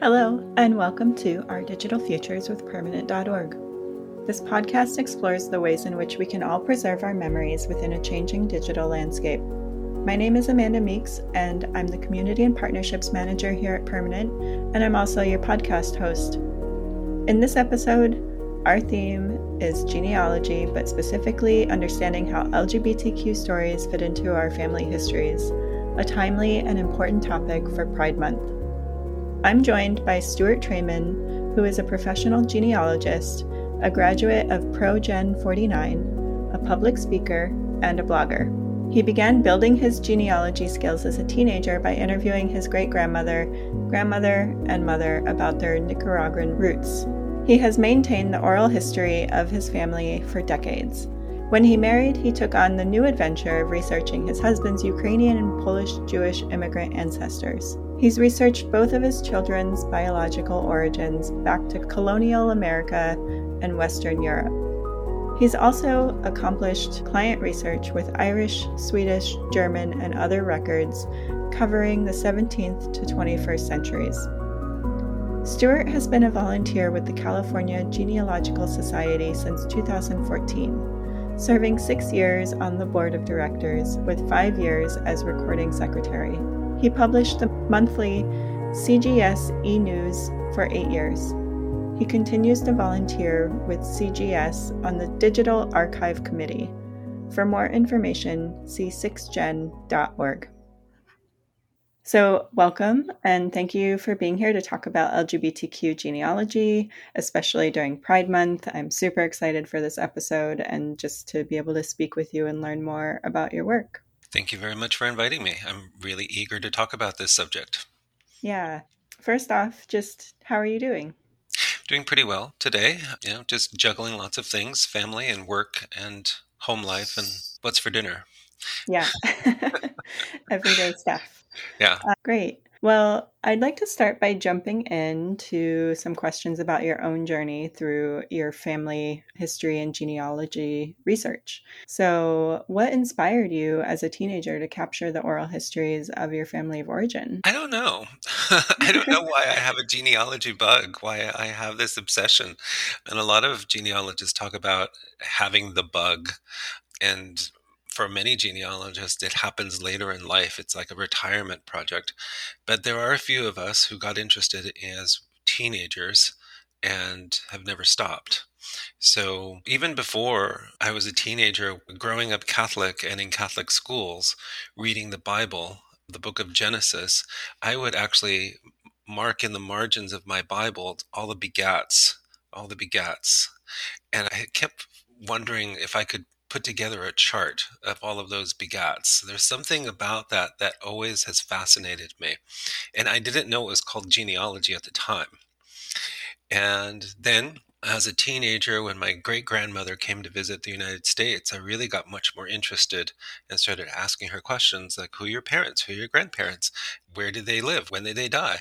Hello, and welcome to Our Digital Futures with Permanent.org. This podcast explores the ways in which we can all preserve our memories within a changing digital landscape. My name is Amanda Meeks, and I'm the Community and Partnerships Manager here at Permanent, and I'm also your podcast host. In this episode, our theme is genealogy, but specifically understanding how LGBTQ stories fit into our family histories, a timely and important topic for Pride Month. I'm joined by Stewart Traiman, who is a professional genealogist, a graduate of ProGen 49, a public speaker, and a blogger. He began building his genealogy skills as a teenager by interviewing his great grandmother, grandmother, and mother about their Nicaraguan roots. He has maintained the oral history of his family for decades. When he married, he took on the new adventure of researching his husband's Ukrainian and Polish Jewish immigrant ancestors. He's researched both of his children's biological origins back to colonial America and Western Europe. He's also accomplished client research with Irish, Swedish, German, and other records covering the 17th to 21st centuries. Stewart has been a volunteer with the California Genealogical Society since 2014, serving six years on the board of directors with five years as recording secretary. He published the monthly CGS e News for eight years. He continues to volunteer with CGS on the Digital Archive Committee. For more information, see SixGen.org. So, welcome and thank you for being here to talk about LGBTQ genealogy, especially during Pride Month. I'm super excited for this episode and just to be able to speak with you and learn more about your work. Thank you very much for inviting me. I'm really eager to talk about this subject. Yeah. First off, just how are you doing? Doing pretty well today. You know, just juggling lots of things, family and work and home life and what's for dinner. Yeah. Everyday stuff. Yeah. Uh, great. Well, I'd like to start by jumping into some questions about your own journey through your family history and genealogy research. So, what inspired you as a teenager to capture the oral histories of your family of origin? I don't know. I don't know why I have a genealogy bug, why I have this obsession. And a lot of genealogists talk about having the bug. And for many genealogists, it happens later in life. It's like a retirement project. But there are a few of us who got interested as teenagers and have never stopped. So even before I was a teenager, growing up Catholic and in Catholic schools, reading the Bible, the book of Genesis, I would actually mark in the margins of my Bible all the begats, all the begats. And I kept wondering if I could put together a chart of all of those begats. There's something about that that always has fascinated me. And I didn't know it was called genealogy at the time. And then as a teenager, when my great grandmother came to visit the United States, I really got much more interested and started asking her questions like, who are your parents? Who are your grandparents? Where did they live? When did they die?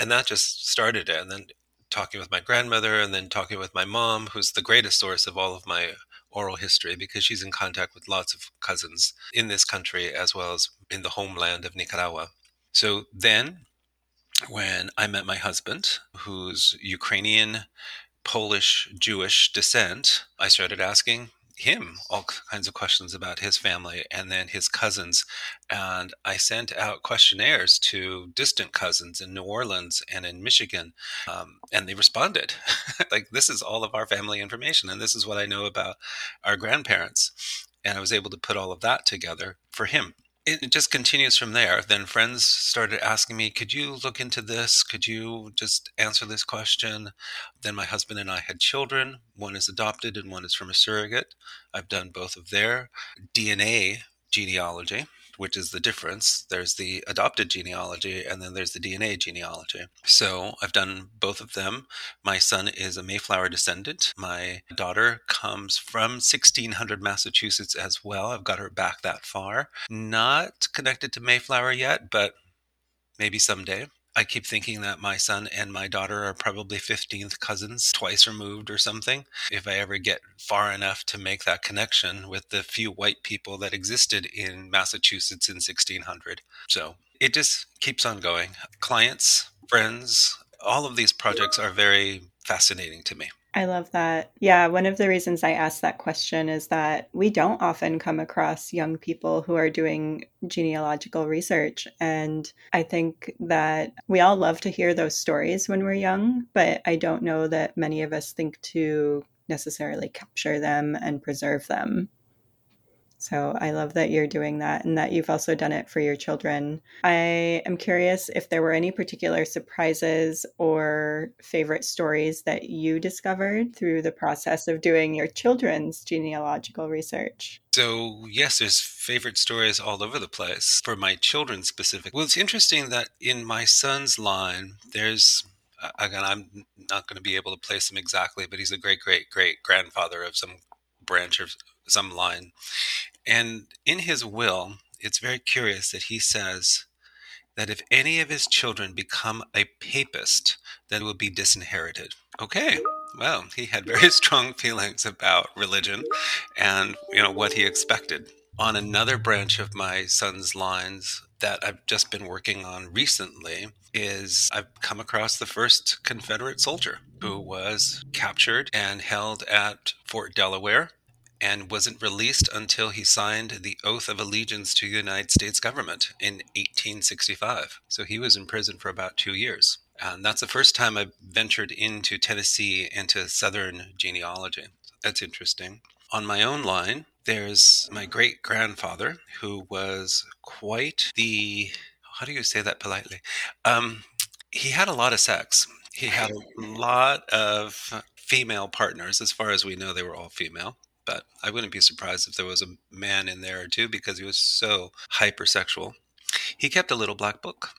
And that just started it. And then talking with my grandmother and then talking with my mom, who's the greatest source of all of my oral history because she's in contact with lots of cousins in this country as well as in the homeland of Nicaragua. So then, when I met my husband, who's Ukrainian, Polish, Jewish descent, I started asking him all kinds of questions about his family and then his cousins. And I sent out questionnaires to distant cousins in New Orleans and in Michigan, um, and they responded like, This is all of our family information, and this is what I know about our grandparents. And I was able to put all of that together for him it just continues from there. Then friends started asking me, could you look into this? Could you just answer this question? Then my husband and I had children. One is adopted and one is from a surrogate. I've done both of their DNA genealogy which is the difference. There's the adopted genealogy and then there's the DNA genealogy. So I've done both of them. My son is a Mayflower descendant. My daughter comes from 1600 Massachusetts as well. I've got her back that far. Not connected to Mayflower yet, but maybe someday. I keep thinking that my son and my daughter are probably 15th cousins, twice removed or something. If I ever get far enough to make that connection with the few white people that existed in Massachusetts in 1600. So it just keeps on going. Clients, friends, all of these projects are very fascinating to me. I love that. Yeah, one of the reasons I asked that question is that we don't often come across young people who are doing genealogical research. And I think that we all love to hear those stories when we're young, but I don't know that many of us think to necessarily capture them and preserve them. So I love that you're doing that and that you've also done it for your children. I am curious if there were any particular surprises or favorite stories that you discovered through the process of doing your children's genealogical research. So, yes, there's favorite stories all over the place for my children specific. Well, it's interesting that in my son's line, there's again, I'm not going to be able to place him exactly, but he's a great, great, great grandfather of some branch of some line. And in his will, it's very curious that he says that if any of his children become a papist, then will be disinherited. Okay, well, he had very strong feelings about religion and you know what he expected. On another branch of my son's lines that I've just been working on recently is I've come across the first Confederate soldier who was captured and held at Fort Delaware and wasn't released until he signed the oath of allegiance to the United States government in 1865. So he was in prison for about two years. And that's the first time I ventured into Tennessee into Southern genealogy. That's interesting. On my own line, there's my great grandfather who was quite the, how do you say that politely? Um, he had a lot of sex. He had a lot of female partners. As far as we know, they were all female but I wouldn't be surprised if there was a man in there or two because he was so hypersexual. He kept a little black book,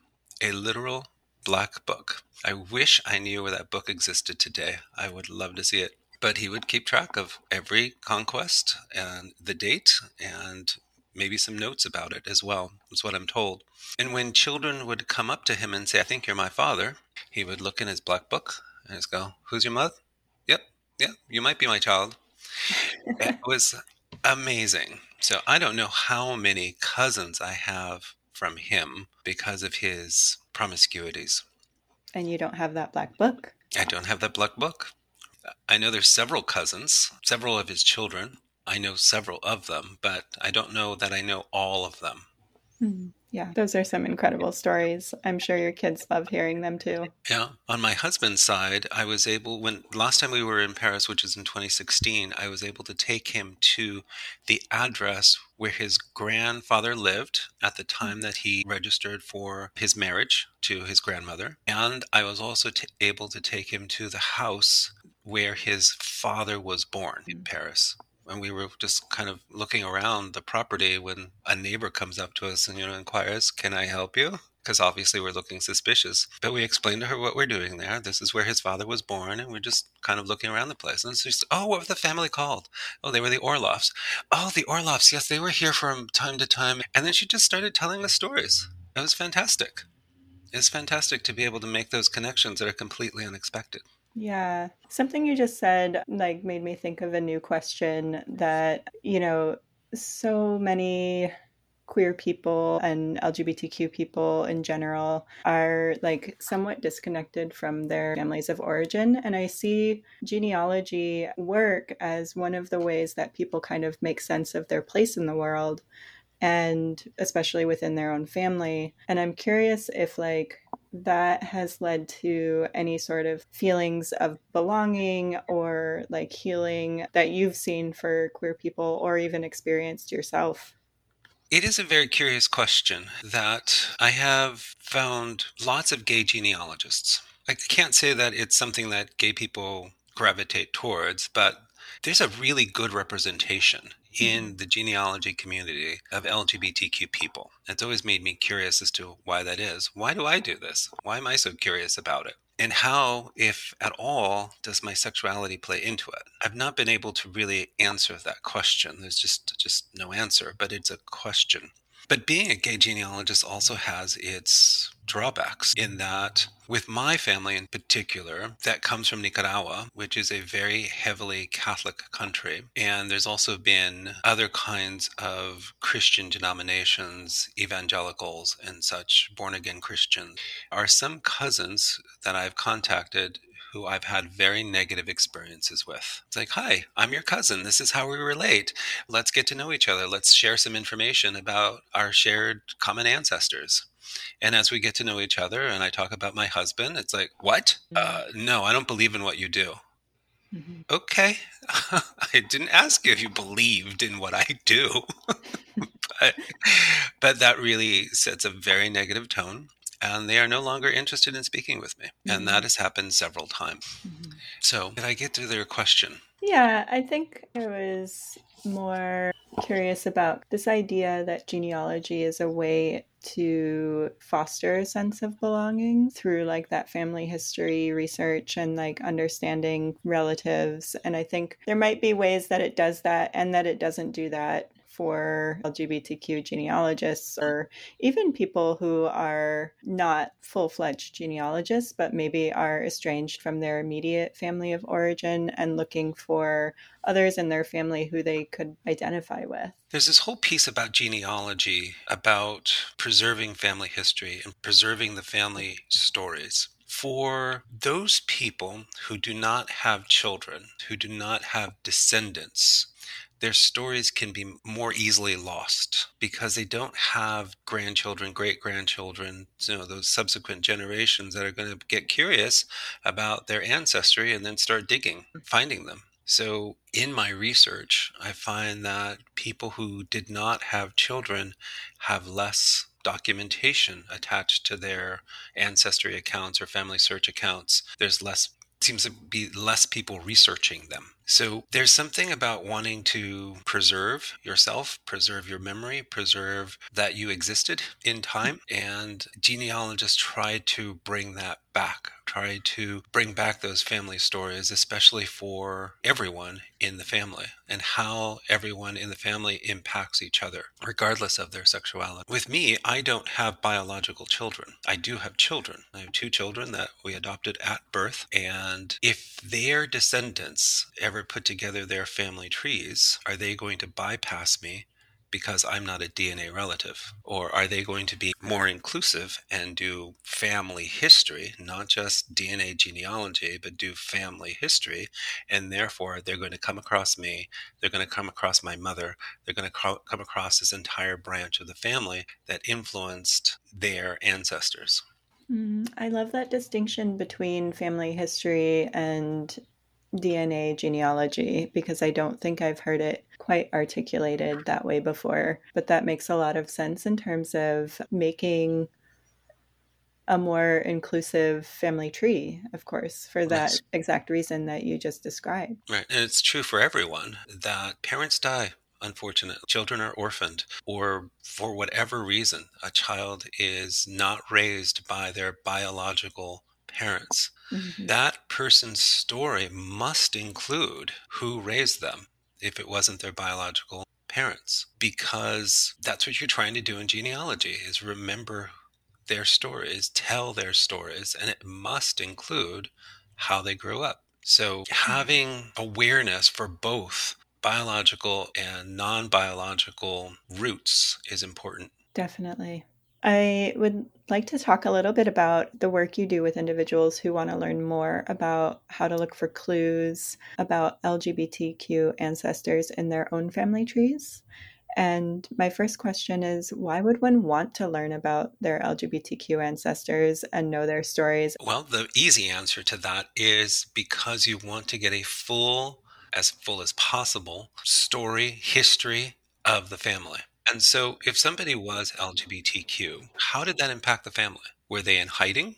a literal black book. I wish I knew where that book existed today. I would love to see it. But he would keep track of every conquest and the date and maybe some notes about it as well, is what I'm told. And when children would come up to him and say, I think you're my father, he would look in his black book and just go, Who's your mother? Yep, yep, you might be my child it was amazing. So I don't know how many cousins I have from him because of his promiscuities. And you don't have that black book? I don't have that black book. I know there's several cousins, several of his children. I know several of them, but I don't know that I know all of them. Mm-hmm. Yeah, those are some incredible stories. I'm sure your kids love hearing them too. Yeah. On my husband's side, I was able, when last time we were in Paris, which was in 2016, I was able to take him to the address where his grandfather lived at the hmm. time that he registered for his marriage to his grandmother. And I was also t- able to take him to the house where his father was born in hmm. Paris and we were just kind of looking around the property when a neighbor comes up to us and you know inquires, "Can I help you?" Because obviously we're looking suspicious. But we explained to her what we're doing there. This is where his father was born, and we're just kind of looking around the place. And she's, "Oh, what was the family called?" "Oh, they were the Orloffs." "Oh, the Orloffs. Yes, they were here from time to time." And then she just started telling us stories. It was fantastic. It's fantastic to be able to make those connections that are completely unexpected. Yeah. Something you just said like made me think of a new question that, you know, so many queer people and LGBTQ people in general are like somewhat disconnected from their families of origin. And I see genealogy work as one of the ways that people kind of make sense of their place in the world and especially within their own family. And I'm curious if like that has led to any sort of feelings of belonging or like healing that you've seen for queer people or even experienced yourself? It is a very curious question that I have found lots of gay genealogists. I can't say that it's something that gay people gravitate towards, but there's a really good representation in mm-hmm. the genealogy community of LGBTQ people. It's always made me curious as to why that is. Why do I do this? Why am I so curious about it? And how, if at all, does my sexuality play into it? I've not been able to really answer that question. There's just just no answer, but it's a question. But being a gay genealogist also has its drawbacks in that with my family in particular that comes from Nicaragua which is a very heavily catholic country. And there's also been other kinds of christian denominations evangelicals and such born again christians. Are some cousins that i've contacted who I've had very negative experiences with. It's like, hi, I'm your cousin. This is how we relate. Let's get to know each other. Let's share some information about our shared common ancestors. And as we get to know each other and I talk about my husband, it's like, what? Uh, no, I don't believe in what you do. Mm-hmm. Okay. I didn't ask you if you believed in what I do. but, but that really sets a very negative tone and they are no longer interested in speaking with me. Mm-hmm. And that mm-hmm. has happened several times. Mm-hmm. So, did I get to their question? Yeah, I think I was more curious about this idea that genealogy is a way to foster a sense of belonging through like that family history research and like understanding relatives. And I think there might be ways that it does that and that it doesn't do that for LGBTQ genealogists or even people who are not full fledged genealogists, but maybe are estranged from their immediate family of origin and looking for others in their family who they could identify with. There's this whole piece about genealogy, about preserving family history and preserving the family stories for those people who do not have children, who do not have descendants, their stories can be more easily lost because they don't have grandchildren, great grandchildren, you know, those subsequent generations that are going to get curious about their ancestry and then start digging, finding them. So, in my research, I find that people who did not have children have less documentation attached to their ancestry accounts or family search accounts. There's less seems to be less people researching them. So there's something about wanting to preserve yourself, preserve your memory, preserve that you existed in mm. time. And genealogists try to bring that back, try to bring back those family stories, especially for everyone in the family and how everyone in the family impacts each other, regardless of their sexuality. With me, I don't have biological children. I do have children. I have two children that we adopted at birth. And if their descendants ever put together their family trees, are they going to bypass me because I'm not a DNA relative? Or are they going to be more inclusive and do family history, not just DNA genealogy, but do family history? And therefore, they're going to come across me, they're going to come across my mother, they're going to come across this entire branch of the family that influenced their ancestors. Mm, I love that distinction between family history and DNA genealogy because I don't think I've heard it quite articulated that way before. But that makes a lot of sense in terms of making a more inclusive family tree, of course, for that yes. exact reason that you just described. Right. And it's true for everyone that parents die. Unfortunately, children are orphaned, or for whatever reason, a child is not raised by their biological parents. Mm-hmm. That person's story must include who raised them if it wasn't their biological parents because that's what you're trying to do in genealogy is remember their stories, tell their stories, and it must include how they grew up. So having awareness for both biological and non-biological roots is important. Definitely. I would like to talk a little bit about the work you do with individuals who want to learn more about how to look for clues about LGBTQ ancestors in their own family trees. And my first question is why would one want to learn about their LGBTQ ancestors and know their stories? Well, the easy answer to that is because you want to get a full, as full as possible, story, history of the family. And so, if somebody was LGBTQ, how did that impact the family? Were they in hiding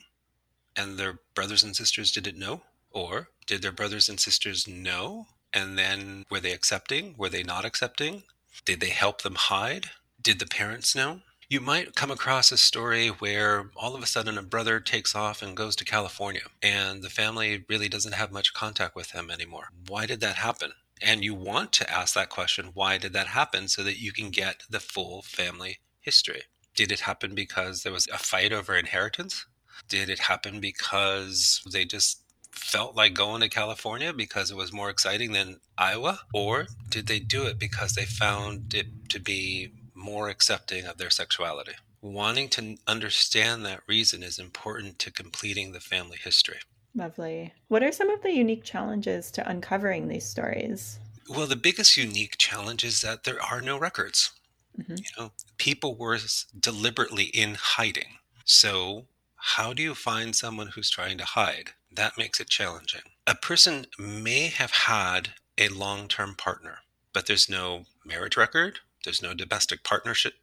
and their brothers and sisters didn't know? Or did their brothers and sisters know? And then were they accepting? Were they not accepting? Did they help them hide? Did the parents know? You might come across a story where all of a sudden a brother takes off and goes to California and the family really doesn't have much contact with him anymore. Why did that happen? And you want to ask that question, why did that happen? So that you can get the full family history? Did it happen because there was a fight over inheritance? Did it happen because they just felt like going to California because it was more exciting than Iowa? Or did they do it because they found it to be more accepting of their sexuality? Wanting to understand that reason is important to completing the family history. Lovely. What are some of the unique challenges to uncovering these stories? Well, the biggest unique challenge is that there are no records. Mm-hmm. You know, people were deliberately in hiding. So, how do you find someone who's trying to hide? That makes it challenging. A person may have had a long term partner, but there's no marriage record, there's no domestic partnership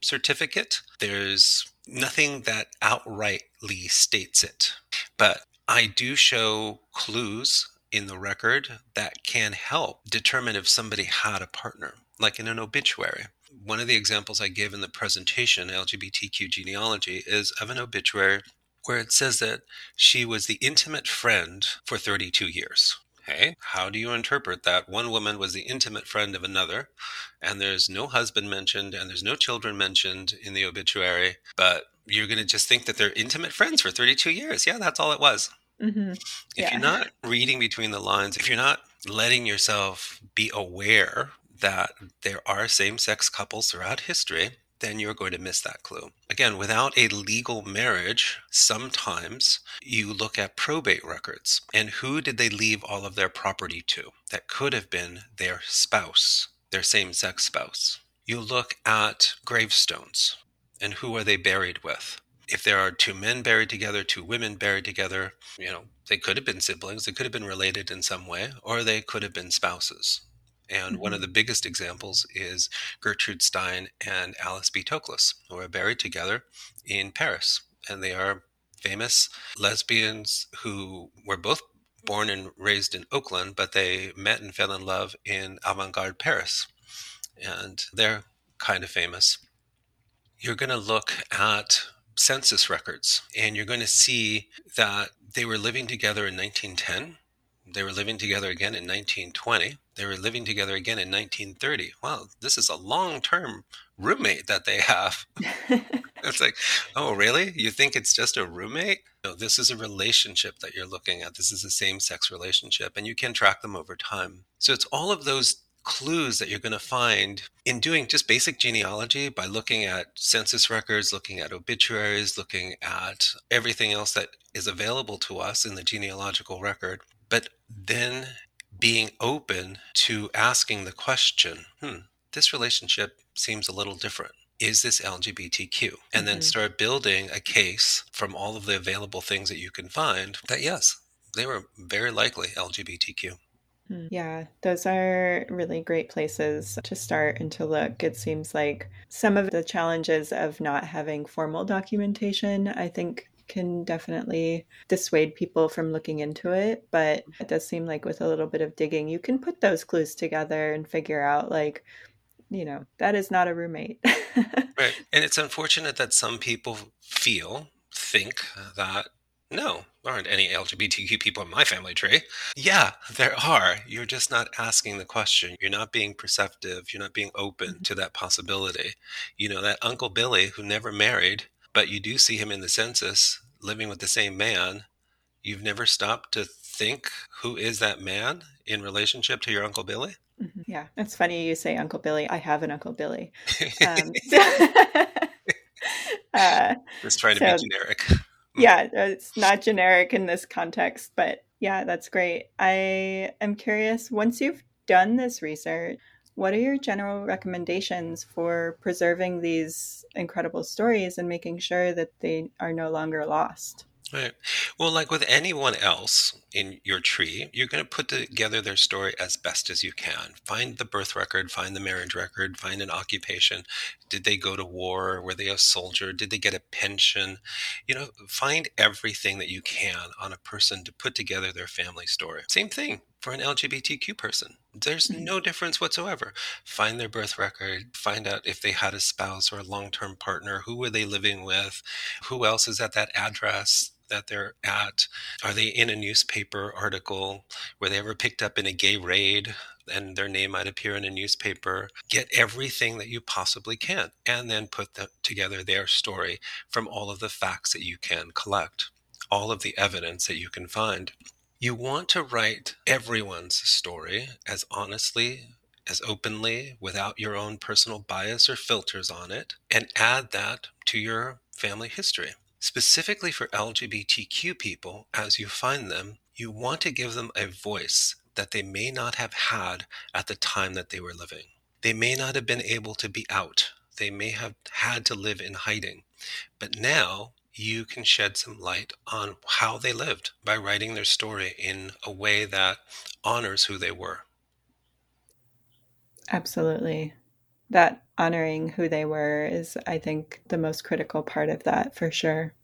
certificate, there's nothing that outrightly states it. But I do show clues in the record that can help determine if somebody had a partner, like in an obituary. One of the examples I give in the presentation, LGBTQ genealogy, is of an obituary where it says that she was the intimate friend for 32 years. Okay, how do you interpret that one woman was the intimate friend of another, and there's no husband mentioned, and there's no children mentioned in the obituary, but you're going to just think that they're intimate friends for 32 years? Yeah, that's all it was. Mm-hmm. If yeah. you're not reading between the lines, if you're not letting yourself be aware that there are same sex couples throughout history, then you're going to miss that clue. Again, without a legal marriage, sometimes you look at probate records and who did they leave all of their property to? That could have been their spouse, their same sex spouse. You look at gravestones and who are they buried with? If there are two men buried together, two women buried together, you know, they could have been siblings, they could have been related in some way, or they could have been spouses. And mm-hmm. one of mm-hmm. the biggest examples is Gertrude Stein and Alice B. Toklas, who are buried together in Paris. And they are famous lesbians who were both born and raised in Oakland, but they met and fell in love in avant garde Paris. And they're kind of famous. You're going to look at census records and you're going to see that they were living together in 1910 they were living together again in 1920. They were living together again in 1930. Wow, this is a long term roommate that they have. it's like, oh, really? You think it's just a roommate? No, this is a relationship that you're looking at. This is a same sex relationship, and you can track them over time. So it's all of those clues that you're going to find in doing just basic genealogy by looking at census records, looking at obituaries, looking at everything else that is available to us in the genealogical record then being open to asking the question, hmm, this relationship seems a little different. Is this LGBTQ? And mm-hmm. then start building a case from all of the available things that you can find that yes, they were very likely LGBTQ. Hmm. Yeah, those are really great places to start and to look. It seems like some of the challenges of not having formal documentation, I think can definitely dissuade people from looking into it. But it does seem like with a little bit of digging, you can put those clues together and figure out, like, you know, that is not a roommate. right. And it's unfortunate that some people feel, think that no, there aren't any LGBTQ people in my family tree. Yeah, there are. You're just not asking the question. You're not being perceptive. You're not being open mm-hmm. to that possibility. You know, that Uncle Billy who never married but you do see him in the census living with the same man. You've never stopped to think who is that man in relationship to your Uncle Billy? Mm-hmm. Yeah, it's funny you say Uncle Billy. I have an Uncle Billy. Um, uh, Just trying to so, be generic. yeah, it's not generic in this context, but yeah, that's great. I am curious once you've done this research, what are your general recommendations for preserving these incredible stories and making sure that they are no longer lost? Right. Well, like with anyone else in your tree, you're going to put together their story as best as you can. Find the birth record, find the marriage record, find an occupation. Did they go to war? Were they a soldier? Did they get a pension? You know, find everything that you can on a person to put together their family story. Same thing for an LGBTQ person. There's mm-hmm. no difference whatsoever. Find their birth record, find out if they had a spouse or a long term partner, who were they living with, who else is at that address that they're at. Are they in a newspaper article? Were they ever picked up in a gay raid? and their name might appear in a newspaper. Get everything that you possibly can and then put the, together their story from all of the facts that you can collect, all of the evidence that you can find. You want to write everyone's story as honestly, as openly, without your own personal bias or filters on it, and add that to your family history. Specifically for LGBTQ people, as you find them, you want to give them a voice that they may not have had at the time that they were living. They may not have been able to be out. They may have had to live in hiding. But now you can shed some light on how they lived by writing their story in a way that honors who they were. Absolutely. That honoring who they were is, I think, the most critical part of that for sure.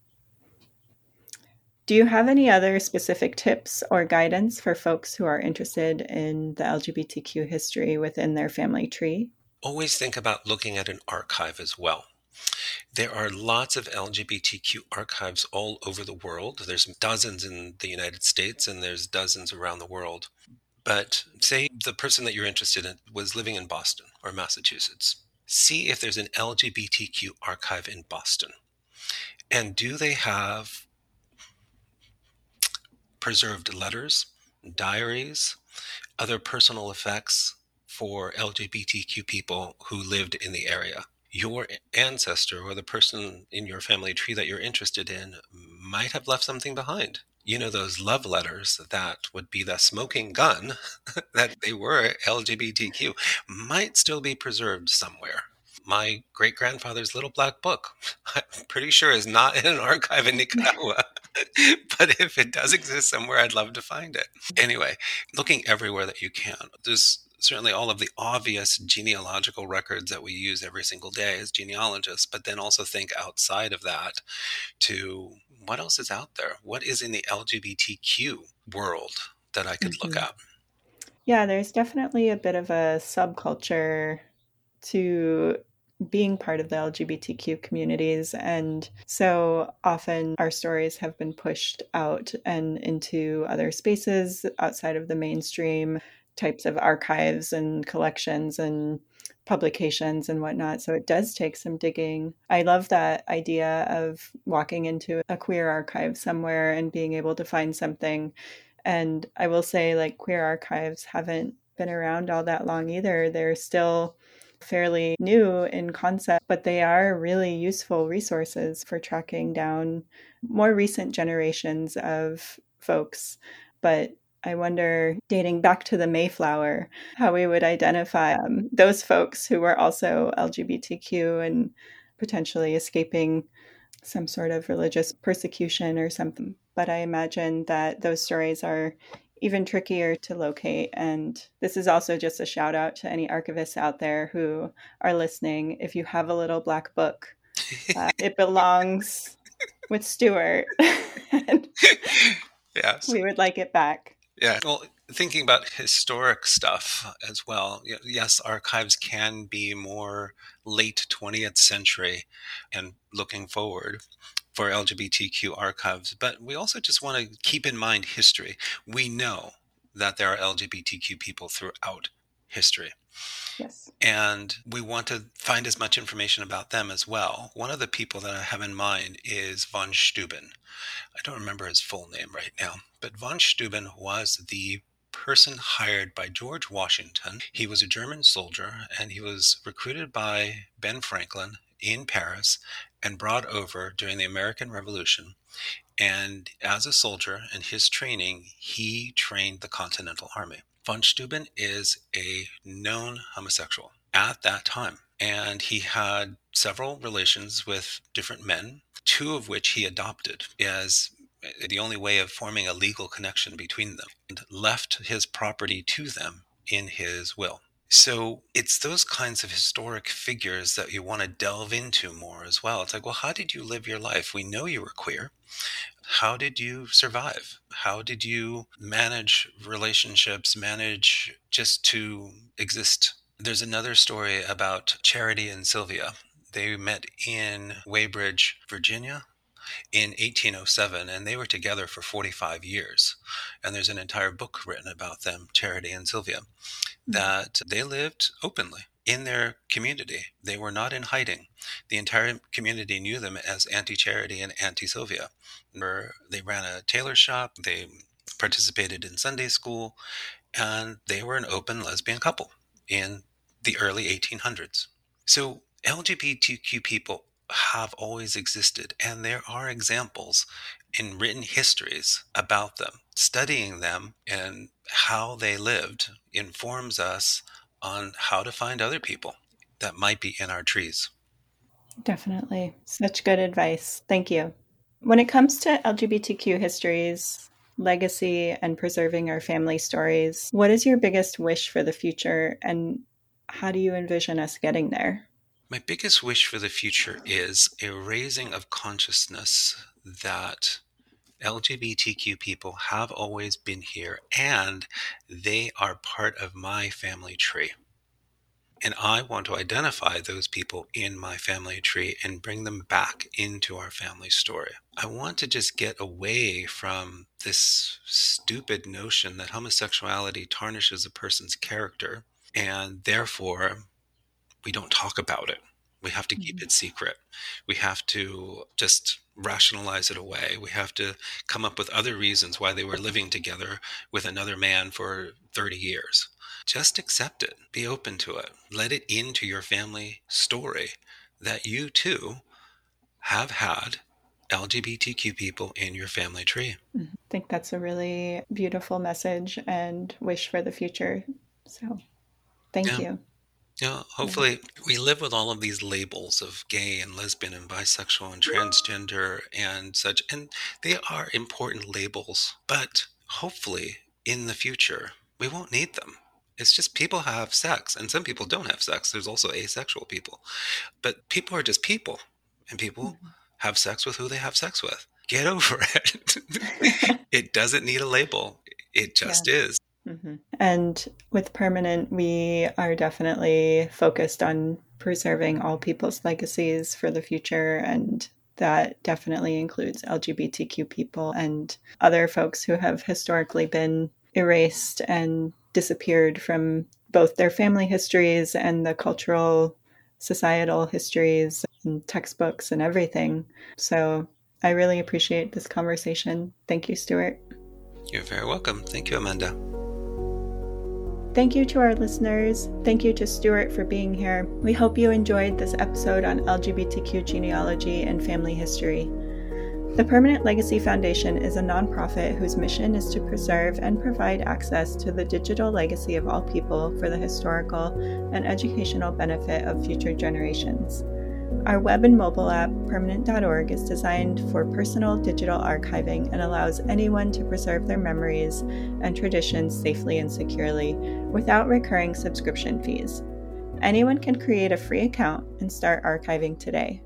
Do you have any other specific tips or guidance for folks who are interested in the LGBTQ history within their family tree? Always think about looking at an archive as well. There are lots of LGBTQ archives all over the world. There's dozens in the United States and there's dozens around the world. But say the person that you're interested in was living in Boston or Massachusetts. See if there's an LGBTQ archive in Boston. And do they have preserved letters, diaries, other personal effects for LGBTQ people who lived in the area. Your ancestor or the person in your family tree that you're interested in might have left something behind. You know, those love letters that would be the smoking gun that they were LGBTQ might still be preserved somewhere my great grandfather's little black book. I'm pretty sure is not in an archive in Nicaragua. but if it does exist somewhere, I'd love to find it. Anyway, looking everywhere that you can. There's certainly all of the obvious genealogical records that we use every single day as genealogists, but then also think outside of that to what else is out there? What is in the LGBTQ world that I could mm-hmm. look up? Yeah, there's definitely a bit of a subculture to being part of the LGBTQ communities. And so often our stories have been pushed out and into other spaces outside of the mainstream types of archives and collections and publications and whatnot. So it does take some digging. I love that idea of walking into a queer archive somewhere and being able to find something. And I will say, like, queer archives haven't been around all that long either. They're still fairly new in concept, but they are really useful resources for tracking down more recent generations of folks. But I wonder, dating back to the Mayflower, how we would identify um, those folks who were also LGBTQ and potentially escaping some sort of religious persecution or something. But I imagine that those stories are even trickier to locate. And this is also just a shout out to any archivists out there who are listening. If you have a little black book, uh, it belongs with Stewart. yes. We would like it back. Yeah. Well, thinking about historic stuff as well, yes, archives can be more late 20th century and looking forward for LGBTQ archives, but we also just want to keep in mind history. We know that there are LGBTQ people throughout history. Yes. And we want to find as much information about them as well. One of the people that I have in mind is von Steuben. I don't remember his full name right now, but von Steuben was the person hired by George Washington. He was a German soldier and he was recruited by Ben Franklin in Paris and brought over during the American Revolution. And as a soldier in his training, he trained the Continental Army. Von Steuben is a known homosexual at that time. And he had several relations with different men, two of which he adopted as the only way of forming a legal connection between them, and left his property to them in his will. So it's those kinds of historic figures that you want to delve into more as well. It's like, well, how did you live your life? We know you were queer. How did you survive? How did you manage relationships, manage just to exist? There's another story about Charity and Sylvia. They met in Weybridge, Virginia, in 1807, and they were together for 45 years. And there's an entire book written about them, Charity and Sylvia, hmm. that they lived openly in their community. They were not in hiding. The entire community knew them as auntie charity and auntie Sylvia. They ran a tailor shop, they participated in Sunday school, and they were an open lesbian couple in the early 1800s. So LGBTQ people have always existed, and there are examples in written histories about them. Studying them and how they lived informs us on how to find other people that might be in our trees. Definitely. Such good advice. Thank you. When it comes to LGBTQ histories, legacy, and preserving our family stories, what is your biggest wish for the future and how do you envision us getting there? My biggest wish for the future is a raising of consciousness that LGBTQ people have always been here and they are part of my family tree. And I want to identify those people in my family tree and bring them back into our family story. I want to just get away from this stupid notion that homosexuality tarnishes a person's character and therefore we don't talk about it. We have to keep mm-hmm. it secret. We have to just rationalize it away. We have to come up with other reasons why they were living together with another man for 30 years. Just accept it. Be open to it. Let it into your family story that you too have had LGBTQ people in your family tree. Mm-hmm. I think that's a really beautiful message and wish for the future. So, thank yeah. you. Yeah, hopefully we live with all of these labels of gay and lesbian and bisexual and transgender and such, and they are important labels, but hopefully in the future we won't need them. It's just people have sex, and some people don't have sex. There's also asexual people, but people are just people, and people mm-hmm. have sex with who they have sex with. Get over it. it doesn't need a label. It just yeah. is. Mm-hmm. And with permanent, we are definitely focused on preserving all people's legacies for the future. And that definitely includes LGBTQ people and other folks who have historically been erased and disappeared from both their family histories and the cultural, societal histories and textbooks and everything. So I really appreciate this conversation. Thank you, Stewart. You're very welcome. Thank you, Amanda. Thank you to our listeners. Thank you to Stewart for being here. We hope you enjoyed this episode on LGBTQ genealogy and family history. The Permanent Legacy Foundation is a nonprofit whose mission is to preserve and provide access to the digital legacy of all people for the historical and educational benefit of future generations. Our web and mobile app, permanent.org, is designed for personal digital archiving and allows anyone to preserve their memories and traditions safely and securely without recurring subscription fees. Anyone can create a free account and start archiving today.